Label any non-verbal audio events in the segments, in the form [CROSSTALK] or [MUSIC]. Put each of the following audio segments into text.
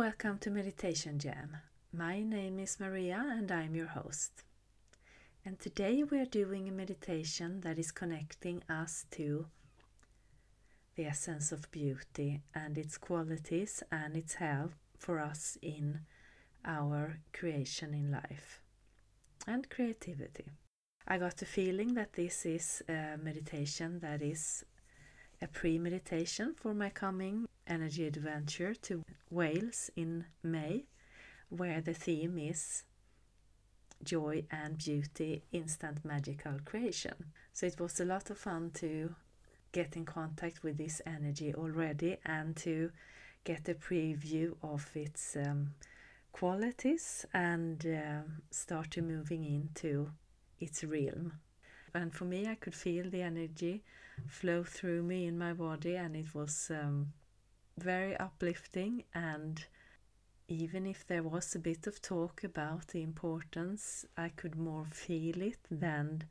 welcome to Meditation Jam. My name is Maria and I'm your host. And today we are doing a meditation that is connecting us to the essence of beauty and its qualities and its help for us in our creation in life and creativity. I got the feeling that this is a meditation that is a pre meditation for my coming energy adventure to Wales in May, where the theme is joy and beauty, instant magical creation. So it was a lot of fun to get in contact with this energy already and to get a preview of its um, qualities and uh, start to moving into its realm. And for me, I could feel the energy flow through me in my body, and it was um, very uplifting. And even if there was a bit of talk about the importance, I could more feel it than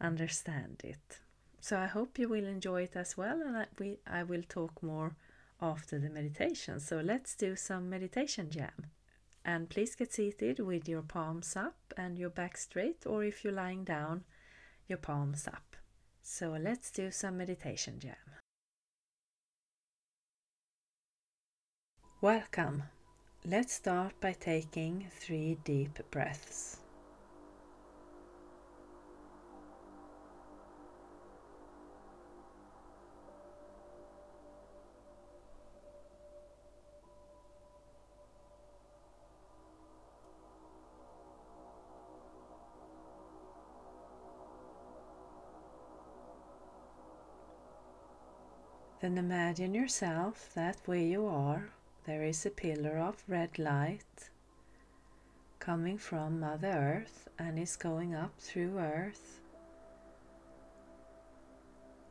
understand it. So I hope you will enjoy it as well, and I, we, I will talk more after the meditation. So let's do some meditation jam. And please get seated with your palms up and your back straight, or if you're lying down, your palms up. So let's do some meditation jam. Welcome. Let's start by taking three deep breaths. Then imagine yourself that where you are, there is a pillar of red light coming from Mother Earth and is going up through Earth.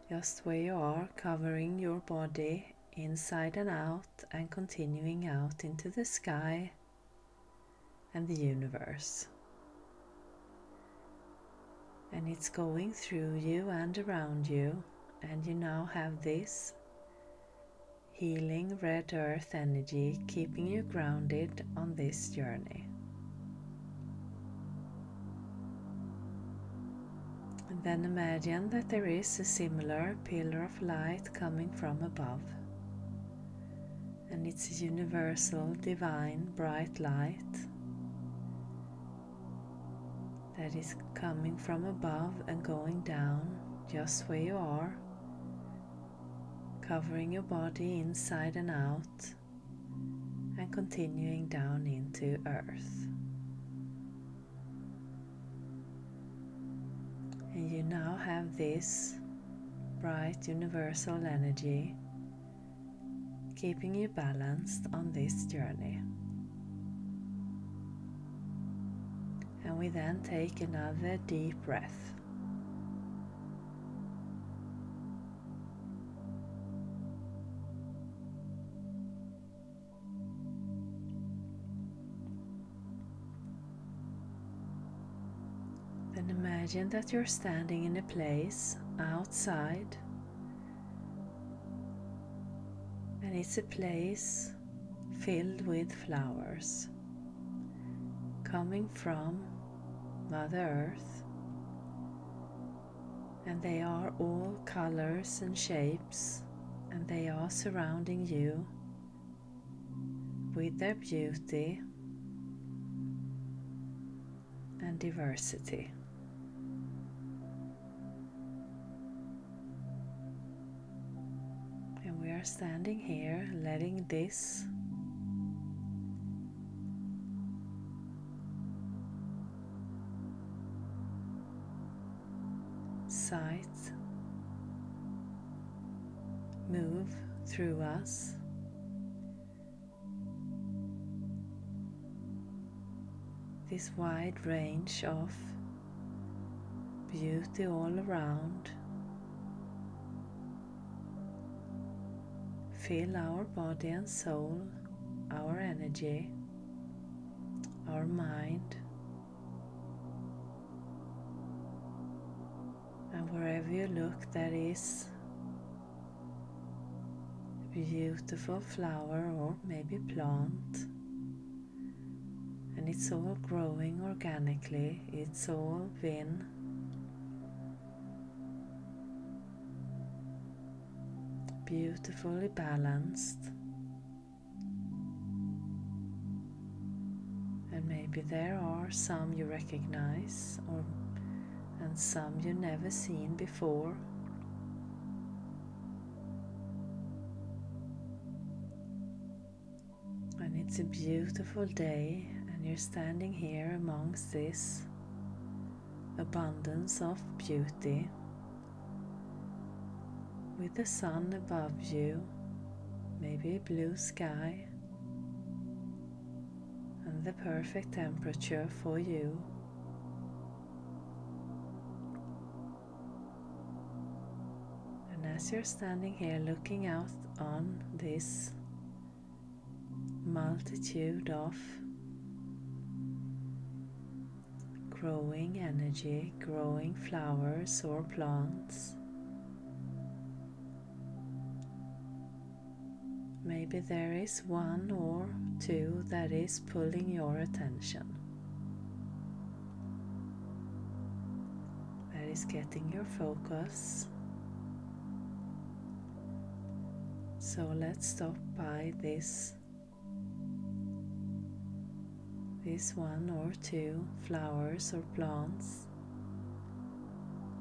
Just where you are, covering your body inside and out and continuing out into the sky and the universe. And it's going through you and around you, and you now have this healing red earth energy keeping you grounded on this journey. And then imagine that there is a similar pillar of light coming from above. And it's a universal, divine, bright light that is coming from above and going down just where you are covering your body inside and out and continuing down into earth. And you now have this bright universal energy keeping you balanced on this journey. And we then take another deep breath. Imagine that you're standing in a place outside, and it's a place filled with flowers coming from Mother Earth, and they are all colors and shapes, and they are surrounding you with their beauty and diversity. Are standing here, letting this sight move through us. This wide range of beauty all around. Feel our body and soul, our energy, our mind, and wherever you look, there is beautiful flower or maybe plant. And it's all growing organically, it's all been beautifully balanced. And maybe there are some you recognize or and some you never seen before. And it's a beautiful day and you're standing here amongst this abundance of beauty with the sun above you, maybe a blue sky, and the perfect temperature for you. And as you're standing here looking out on this multitude of growing energy, growing flowers or plants. Maybe there is one or two that is pulling your attention. That is getting your focus. So let's stop by this this one or two flowers or plants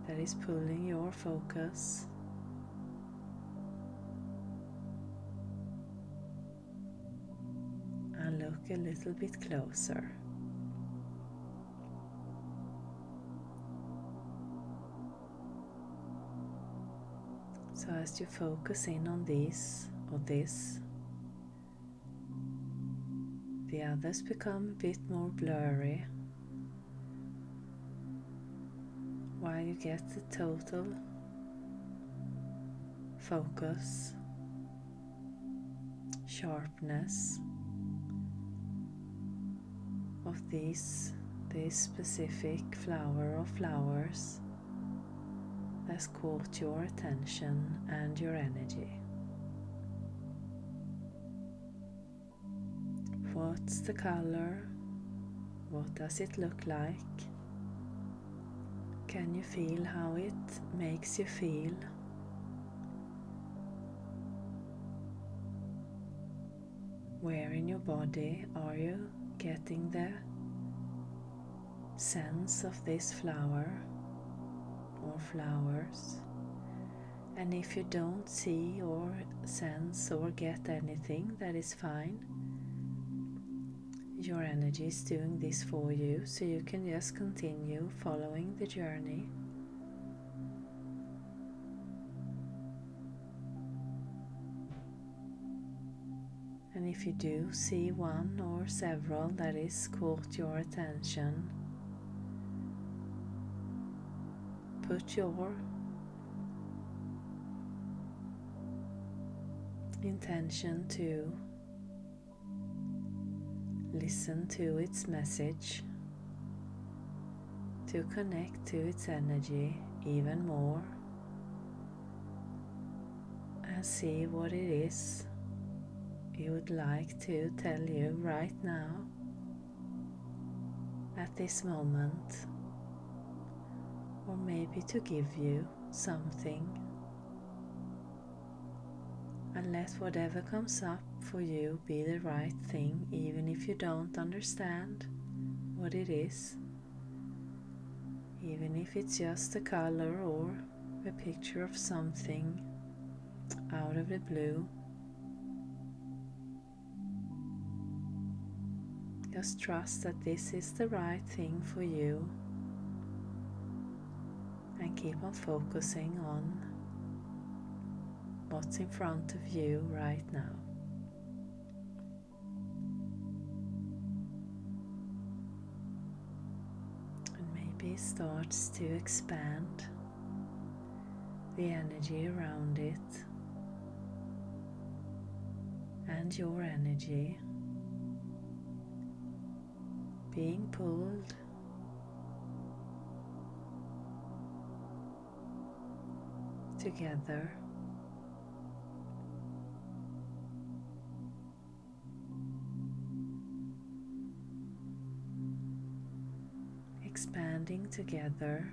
that is pulling your focus. A little bit closer. So, as you focus in on this or this, the others become a bit more blurry while you get the total focus, sharpness of this specific flower or flowers that's caught your attention and your energy. What's the color? What does it look like? Can you feel how it makes you feel? Where in your body are you getting the sense of this flower or flowers. And if you don't see or sense or get anything, that is fine. Your energy is doing this for you, so you can just continue following the journey. If you do see one or several that is caught your attention, put your intention to listen to its message, to connect to its energy even more, and see what it is you would like to tell you right now, at this moment, or maybe to give you something. And let whatever comes up for you be the right thing, even if you don't understand what it is, even if it's just a color or a picture of something out of the blue. Just trust that this is the right thing for you and keep on focusing on what's in front of you right now. And maybe starts to expand the energy around it and your energy being pulled. Together. expanding together.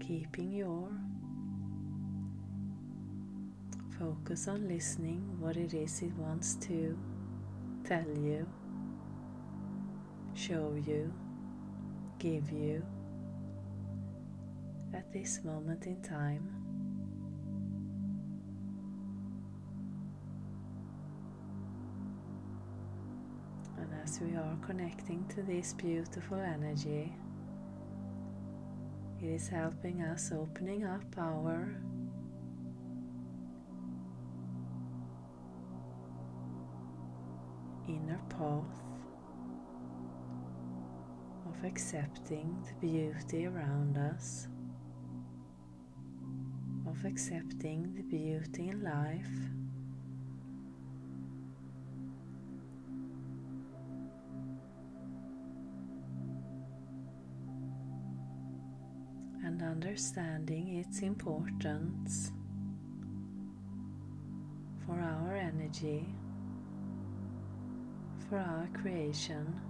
Keeping your focus on listening what it is it wants to tell you, show you, give you at this moment in time. And as we are connecting to this beautiful energy, it is helping us opening up our path of accepting the beauty around us, of accepting the beauty in life. And understanding its importance for our energy for our creation.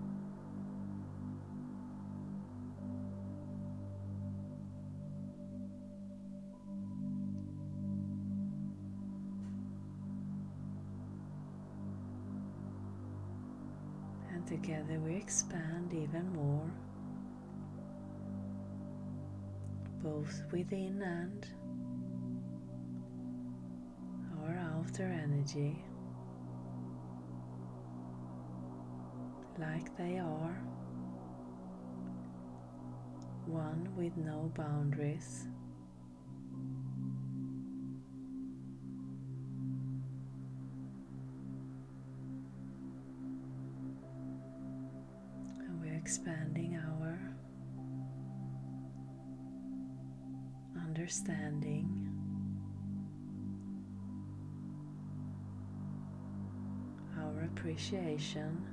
And together we expand even more, both within and our outer energy. Like they are, one with no boundaries. And we're expanding our understanding. Our appreciation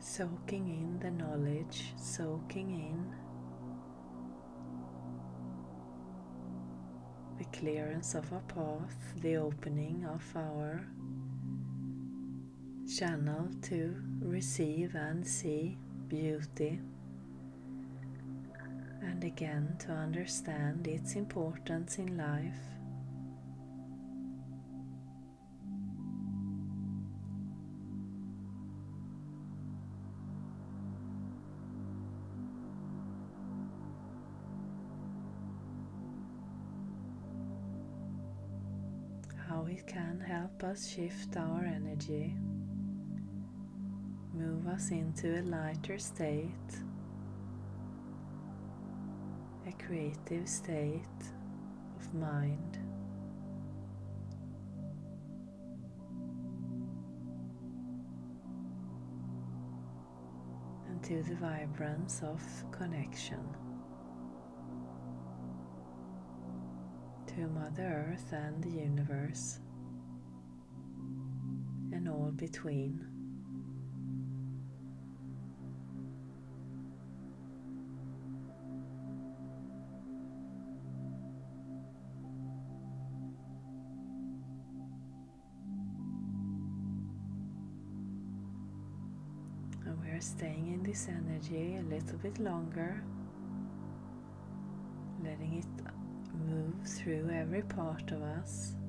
soaking in the knowledge, soaking in the clearance of our path, the opening of our channel to receive and see beauty, and again to understand its importance in life. Help us shift our energy, move us into a lighter state, a creative state of mind. and To the vibrance of connection. to Mother Earth and the universe, between. And we're staying in this energy a little bit longer, letting it move through every part of us.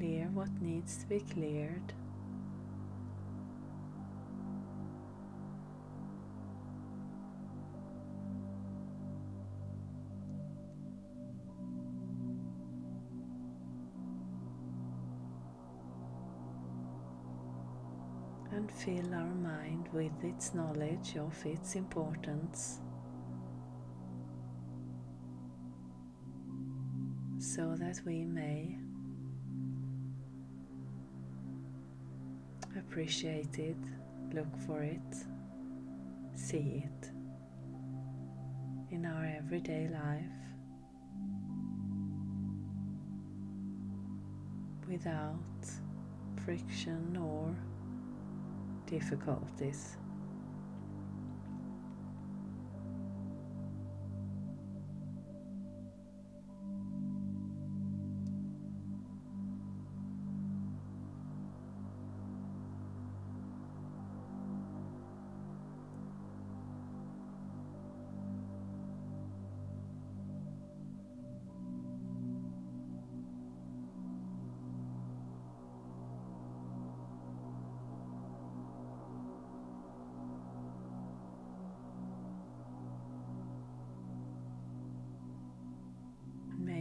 Clear what needs to be cleared. and fill our mind with its knowledge of its importance so that we may appreciate it, look for it, see it in our everyday life without friction or difficulties.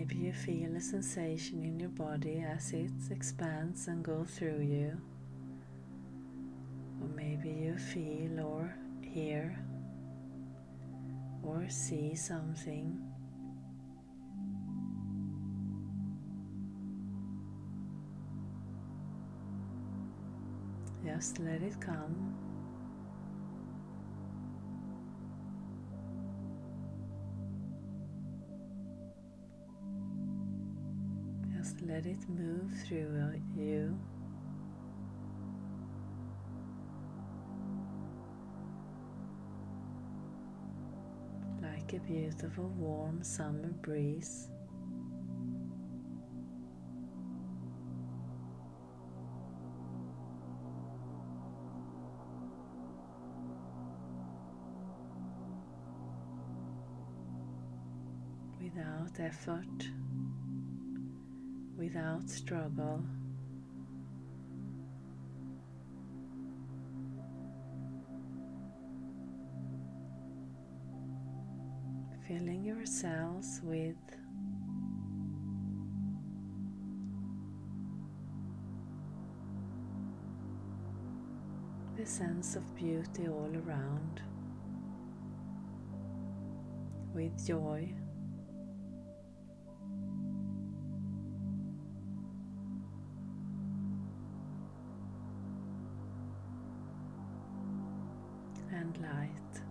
Maybe you feel a sensation in your body as it expands and goes through you. Or maybe you feel or hear or see something. Just let it come. Let it move through you. Like a beautiful warm summer breeze. Without effort without struggle. Filling yourselves with the sense of beauty all around, with joy. And light.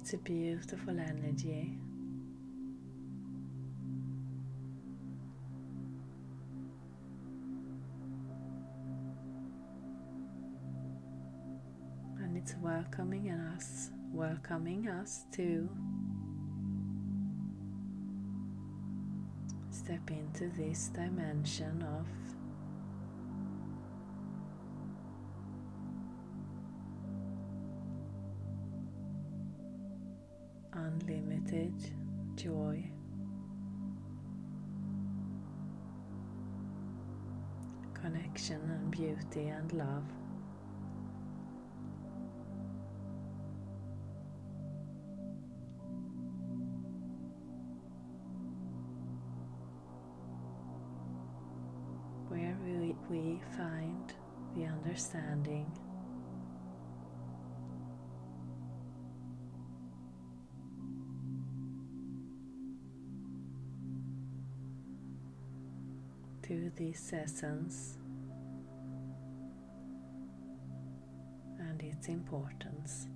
It's a beautiful energy. And it's welcoming us, welcoming us to step into this dimension of unlimited joy. Connection and beauty and love. Where we, we find the understanding to this essence and its importance.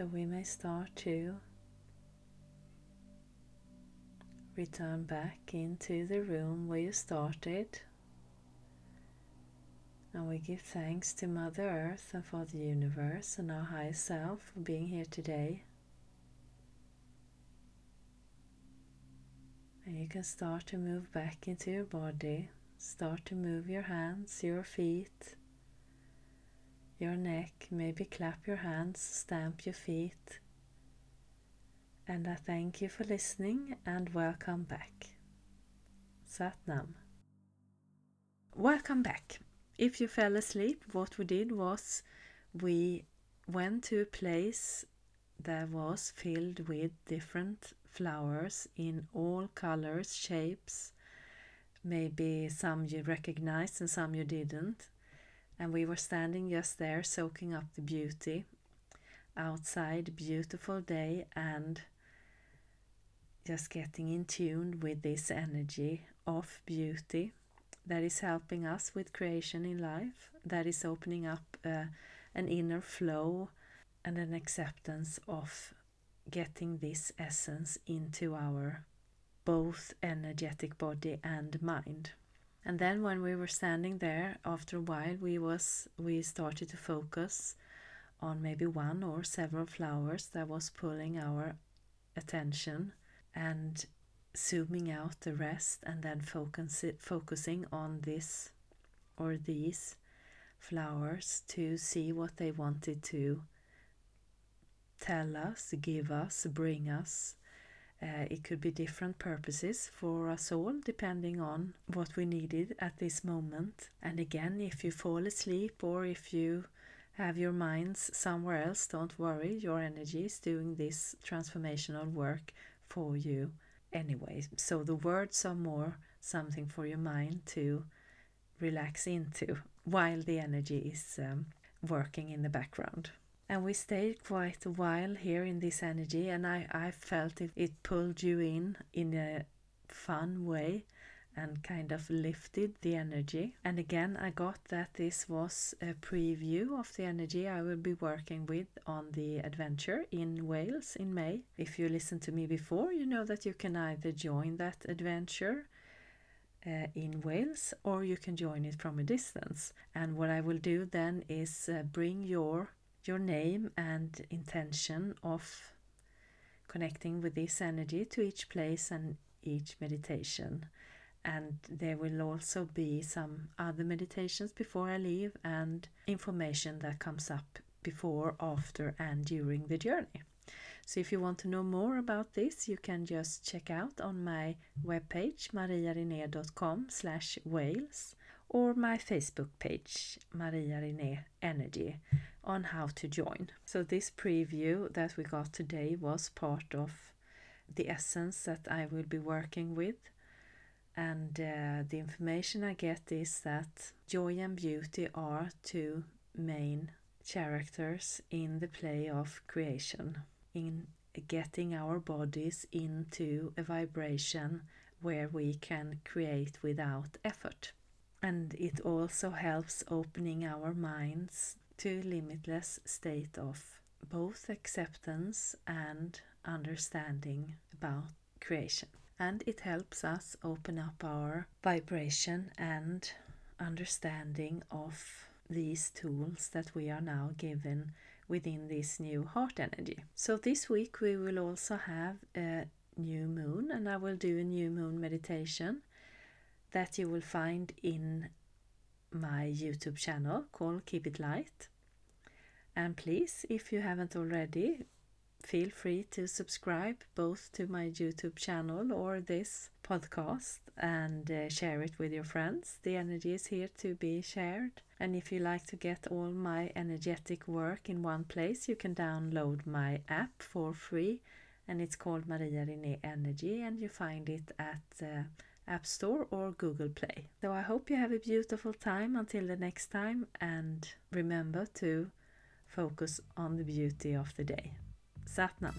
So we may start to return back into the room where you started. And we give thanks to Mother Earth and for the universe and our higher self for being here today. And you can start to move back into your body. Start to move your hands, your feet, your neck, maybe clap your hands, stamp your feet. And I thank you for listening and welcome back. Satnam. Welcome back. If you fell asleep, what we did was we went to a place that was filled with different flowers in all colors, shapes, maybe some you recognized and some you didn't and we were standing just there soaking up the beauty. Outside beautiful day and just getting in tune with this energy of beauty that is helping us with creation in life that is opening up uh, an inner flow and an acceptance of getting this essence into our both energetic body and mind and then when we were standing there after a while we was we started to focus on maybe one or several flowers that was pulling our attention and zooming out the rest and then focus, focusing on this or these flowers to see what they wanted to tell us, give us, bring us, uh, it could be different purposes for us all depending on what we needed at this moment. And again, if you fall asleep or if you have your minds somewhere else, don't worry, your energy is doing this transformational work for you anyway. So the words are more something for your mind to relax into [LAUGHS] while the energy is um, working in the background and we stayed quite a while here in this energy and I, I felt it, it pulled you in in a fun way and kind of lifted the energy. And again, I got that this was a preview of the energy I will be working with on the adventure in Wales in May. If you listened to me before, you know that you can either join that adventure uh, in Wales or you can join it from a distance. And what I will do then is uh, bring your your name and intention of connecting with this energy to each place and each meditation. And there will also be some other meditations before I leave and information that comes up before, after, and during the journey. So if you want to know more about this, you can just check out on my webpage mariarine.com slash Wales or my Facebook page Maria Rene Energy on how to join. So this preview that we got today was part of the essence that I will be working with. And uh, the information I get is that joy and beauty are two main characters in the play of creation, in getting our bodies into a vibration where we can create without effort. And it also helps opening our minds to limitless state of both acceptance and understanding about creation. And it helps us open up our vibration and understanding of these tools that we are now given within this new heart energy. So this week we will also have a new moon and I will do a new moon meditation that you will find in my YouTube channel called Keep It Light. And please, if you haven't already, feel free to subscribe both to my YouTube channel or this podcast and uh, share it with your friends. The energy is here to be shared. And if you like to get all my energetic work in one place, you can download my app for free and it's called Maria René Energy and you find it at uh, App Store or Google Play. So I hope you have a beautiful time until the next time and remember to focus on the beauty of the day. Satnam.